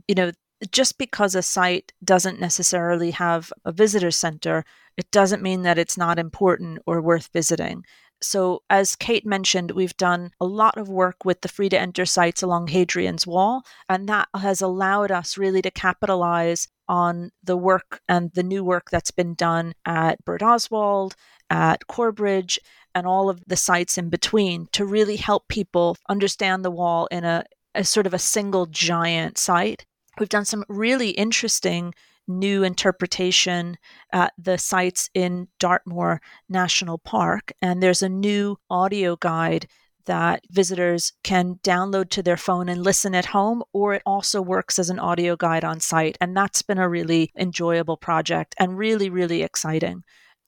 You know, just because a site doesn't necessarily have a visitor center, it doesn't mean that it's not important or worth visiting. So, as Kate mentioned, we've done a lot of work with the free to enter sites along Hadrian's Wall, and that has allowed us really to capitalize on the work and the new work that's been done at Birdoswald, at Corbridge, and all of the sites in between to really help people understand the wall in a, a sort of a single giant site. We've done some really interesting new interpretation at the sites in Dartmoor National Park. And there's a new audio guide that visitors can download to their phone and listen at home, or it also works as an audio guide on site. And that's been a really enjoyable project and really, really exciting.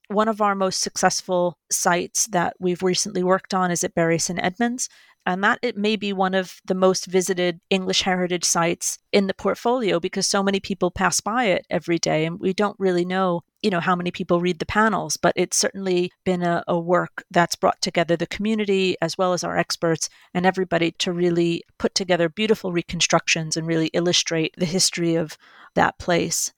One of our most successful sites that we've recently worked on is at Bury St. Edmunds and that it may be one of the most visited English heritage sites in the portfolio because so many people pass by it every day and we don't really know you know how many people read the panels but it's certainly been a, a work that's brought together the community as well as our experts and everybody to really put together beautiful reconstructions and really illustrate the history of that place.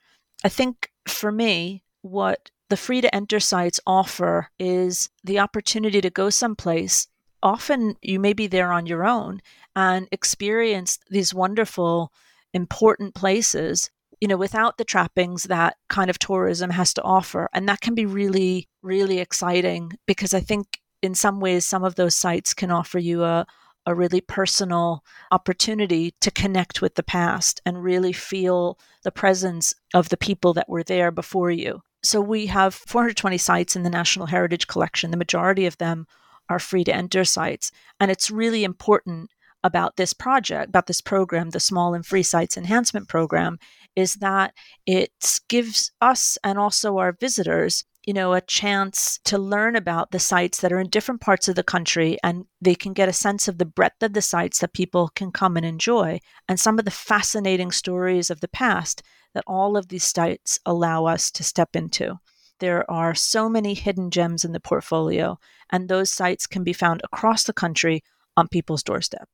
I think for me what the free to enter sites offer is the opportunity to go someplace often you may be there on your own and experience these wonderful, important places, you know, without the trappings that kind of tourism has to offer. And that can be really, really exciting because I think in some ways, some of those sites can offer you a, a really personal opportunity to connect with the past and really feel the presence of the people that were there before you. So we have 420 sites in the National Heritage Collection. The majority of them are free to enter sites. And it's really important, about this project, about this program, the Small and Free Sites Enhancement Program, is that it gives us and also our visitors you know, a chance to learn about the sites that are in different parts of the country and they can get a sense of the breadth of the sites that people can come and enjoy and some of the fascinating stories of the past that all of these sites allow us to step into. There are so many hidden gems in the portfolio, and those sites can be found across the country on people's doorstep.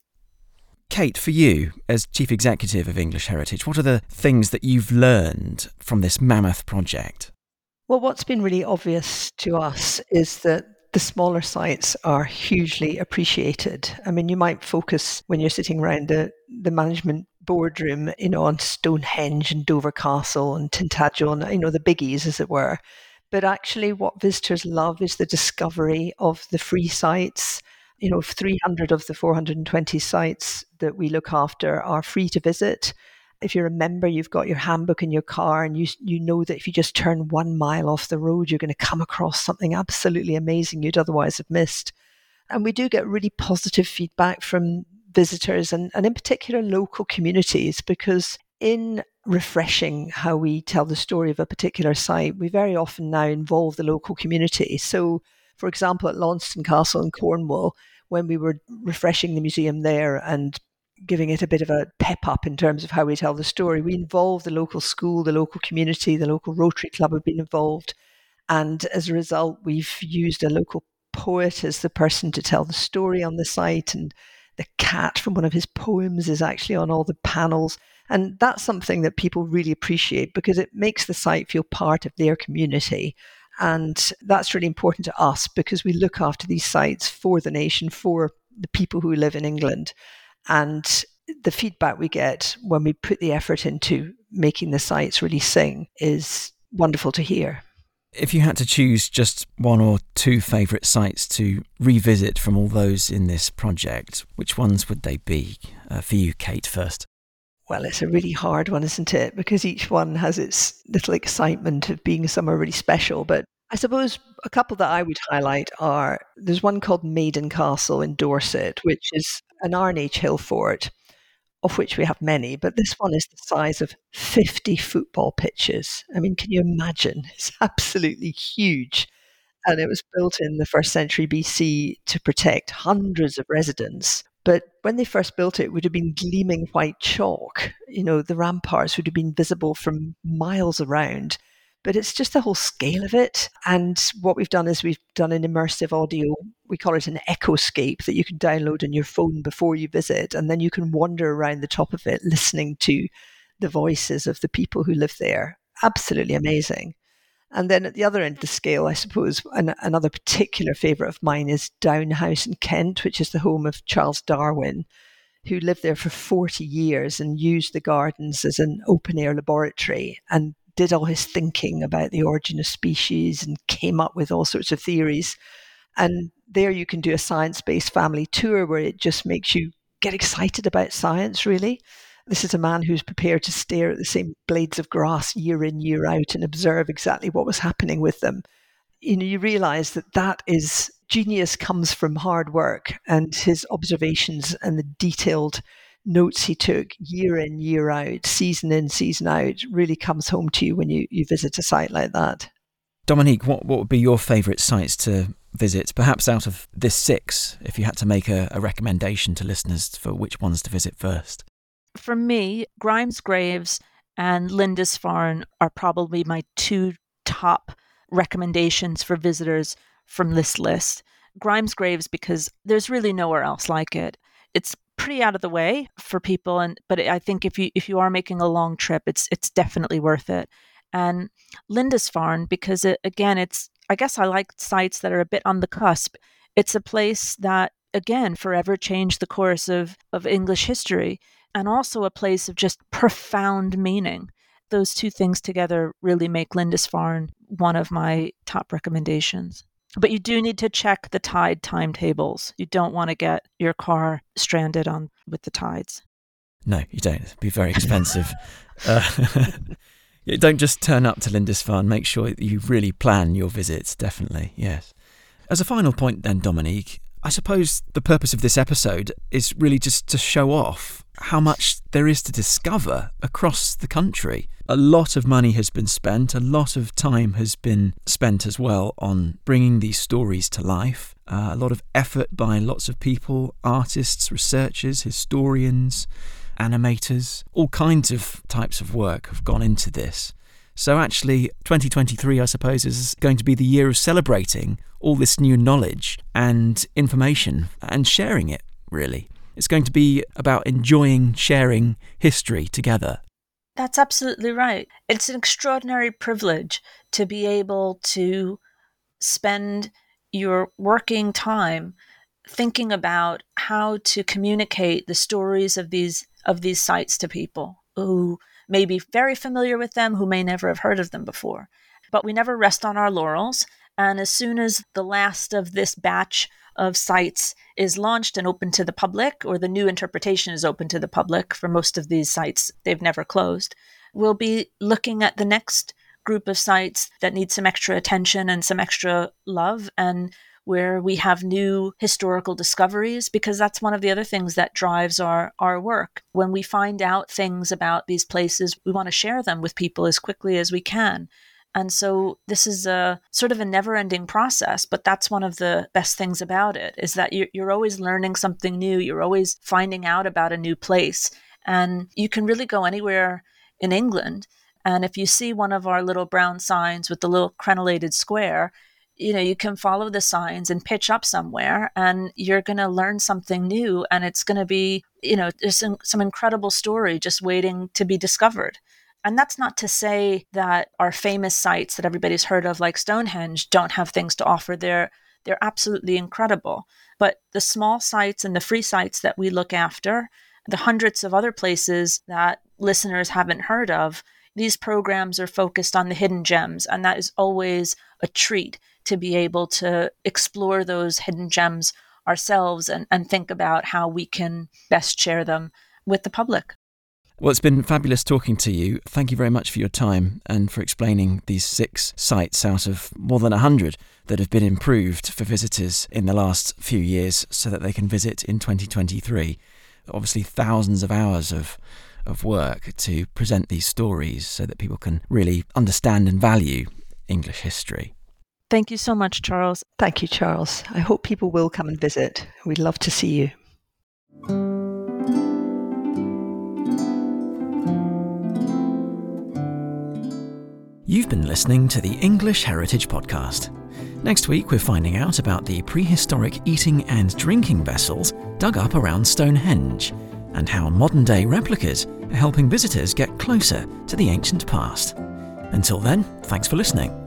Kate, for you, as Chief Executive of English Heritage, what are the things that you've learned from this mammoth project? Well, what's been really obvious to us is that the smaller sites are hugely appreciated. I mean, you might focus when you're sitting around the, the management boardroom, you know, on Stonehenge and Dover Castle and Tintagel, you know, the biggies, as it were. But actually, what visitors love is the discovery of the free sites you know, 300 of the 420 sites that we look after are free to visit. If you're a member, you've got your handbook in your car, and you you know that if you just turn one mile off the road, you're going to come across something absolutely amazing you'd otherwise have missed. And we do get really positive feedback from visitors and, and in particular local communities because in refreshing how we tell the story of a particular site, we very often now involve the local community. So for example, at Launceston Castle in Cornwall, when we were refreshing the museum there and giving it a bit of a pep up in terms of how we tell the story, we involved the local school, the local community, the local Rotary Club have been involved. And as a result, we've used a local poet as the person to tell the story on the site. And the cat from one of his poems is actually on all the panels. And that's something that people really appreciate because it makes the site feel part of their community. And that's really important to us because we look after these sites for the nation, for the people who live in England. And the feedback we get when we put the effort into making the sites really sing is wonderful to hear. If you had to choose just one or two favourite sites to revisit from all those in this project, which ones would they be uh, for you, Kate, first? Well, it's a really hard one, isn't it? Because each one has its little excitement of being somewhere really special. But I suppose a couple that I would highlight are there's one called Maiden Castle in Dorset, which is an Iron Age hill fort, of which we have many, but this one is the size of 50 football pitches. I mean, can you imagine? It's absolutely huge. And it was built in the first century BC to protect hundreds of residents but when they first built it, it would have been gleaming white chalk. You know, the ramparts would have been visible from miles around. But it's just the whole scale of it. And what we've done is we've done an immersive audio, we call it an echoscape that you can download on your phone before you visit. And then you can wander around the top of it listening to the voices of the people who live there. Absolutely amazing. And then at the other end of the mm-hmm. scale, I suppose, an, another particular favourite of mine is Down House in Kent, which is the home of Charles Darwin, who lived there for 40 years and used the gardens as an open air laboratory and did all his thinking about the origin of species and came up with all sorts of theories. And there you can do a science based family tour where it just makes you get excited about science, really. This is a man who's prepared to stare at the same blades of grass year in, year out and observe exactly what was happening with them. You know, you realize that that is genius comes from hard work and his observations and the detailed notes he took year in, year out, season in, season out, really comes home to you when you, you visit a site like that. Dominique, what, what would be your favourite sites to visit? Perhaps out of this six, if you had to make a, a recommendation to listeners for which ones to visit first for me, Grimes Graves and Lindisfarne are probably my two top recommendations for visitors from this list. Grimes Graves because there's really nowhere else like it. It's pretty out of the way for people and but I think if you if you are making a long trip it's it's definitely worth it. And Lindisfarne because it, again it's I guess I like sites that are a bit on the cusp. It's a place that again forever changed the course of of English history and also a place of just profound meaning. Those two things together really make Lindisfarne one of my top recommendations. But you do need to check the tide timetables. You don't want to get your car stranded on with the tides. No, you don't. It'd be very expensive. uh, don't just turn up to Lindisfarne. Make sure that you really plan your visits, definitely, yes. As a final point, then, Dominique, I suppose the purpose of this episode is really just to show off how much there is to discover across the country. A lot of money has been spent, a lot of time has been spent as well on bringing these stories to life. Uh, a lot of effort by lots of people artists, researchers, historians, animators, all kinds of types of work have gone into this. So, actually, 2023, I suppose, is going to be the year of celebrating all this new knowledge and information and sharing it, really. It's going to be about enjoying sharing history together. That's absolutely right. It's an extraordinary privilege to be able to spend your working time thinking about how to communicate the stories of these of these sites to people who may be very familiar with them, who may never have heard of them before. But we never rest on our laurels. And as soon as the last of this batch of sites is launched and open to the public, or the new interpretation is open to the public for most of these sites, they've never closed, we'll be looking at the next group of sites that need some extra attention and some extra love and where we have new historical discoveries because that's one of the other things that drives our our work. When we find out things about these places we want to share them with people as quickly as we can. And so this is a sort of a never ending process but that's one of the best things about it is that you're, you're always learning something new. You're always finding out about a new place. And you can really go anywhere in england. And if you see one of our little brown signs with the little crenellated square you know you can follow the signs and pitch up somewhere and you're going to learn something new and it's going to be you know there's some, some incredible story just waiting to be discovered. And that's not to say that our famous sites that everybody's heard of like stonehenge don't have things to offer. They're they're absolutely incredible. But the small sites and the free sites that we look after the hundreds of other places that listeners haven't heard of these programs are focused on the hidden gems and that is always a treat to be able to explore those hidden gems ourselves and, and think about how we can best share them with the public. Well, it's been fabulous talking to you. Thank you very much for your time and for explaining these six sites out of more than 100 that have been improved for visitors in the last few years so that they can visit in 2023. Obviously, thousands of hours of, of work to present these stories so that people can really understand and value English history. Thank you so much, Charles. Thank you, Charles. I hope people will come and visit. We'd love to see you. You've been listening to the English Heritage Podcast. Next week, we're finding out about the prehistoric eating and drinking vessels dug up around Stonehenge and how modern day replicas are helping visitors get closer to the ancient past. Until then, thanks for listening